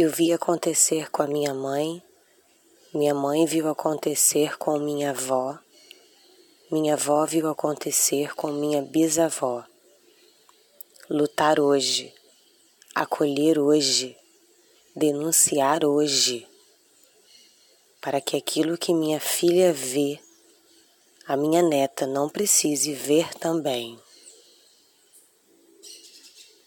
Eu vi acontecer com a minha mãe, minha mãe viu acontecer com minha avó, minha avó viu acontecer com minha bisavó. Lutar hoje, acolher hoje, denunciar hoje, para que aquilo que minha filha vê, a minha neta não precise ver também.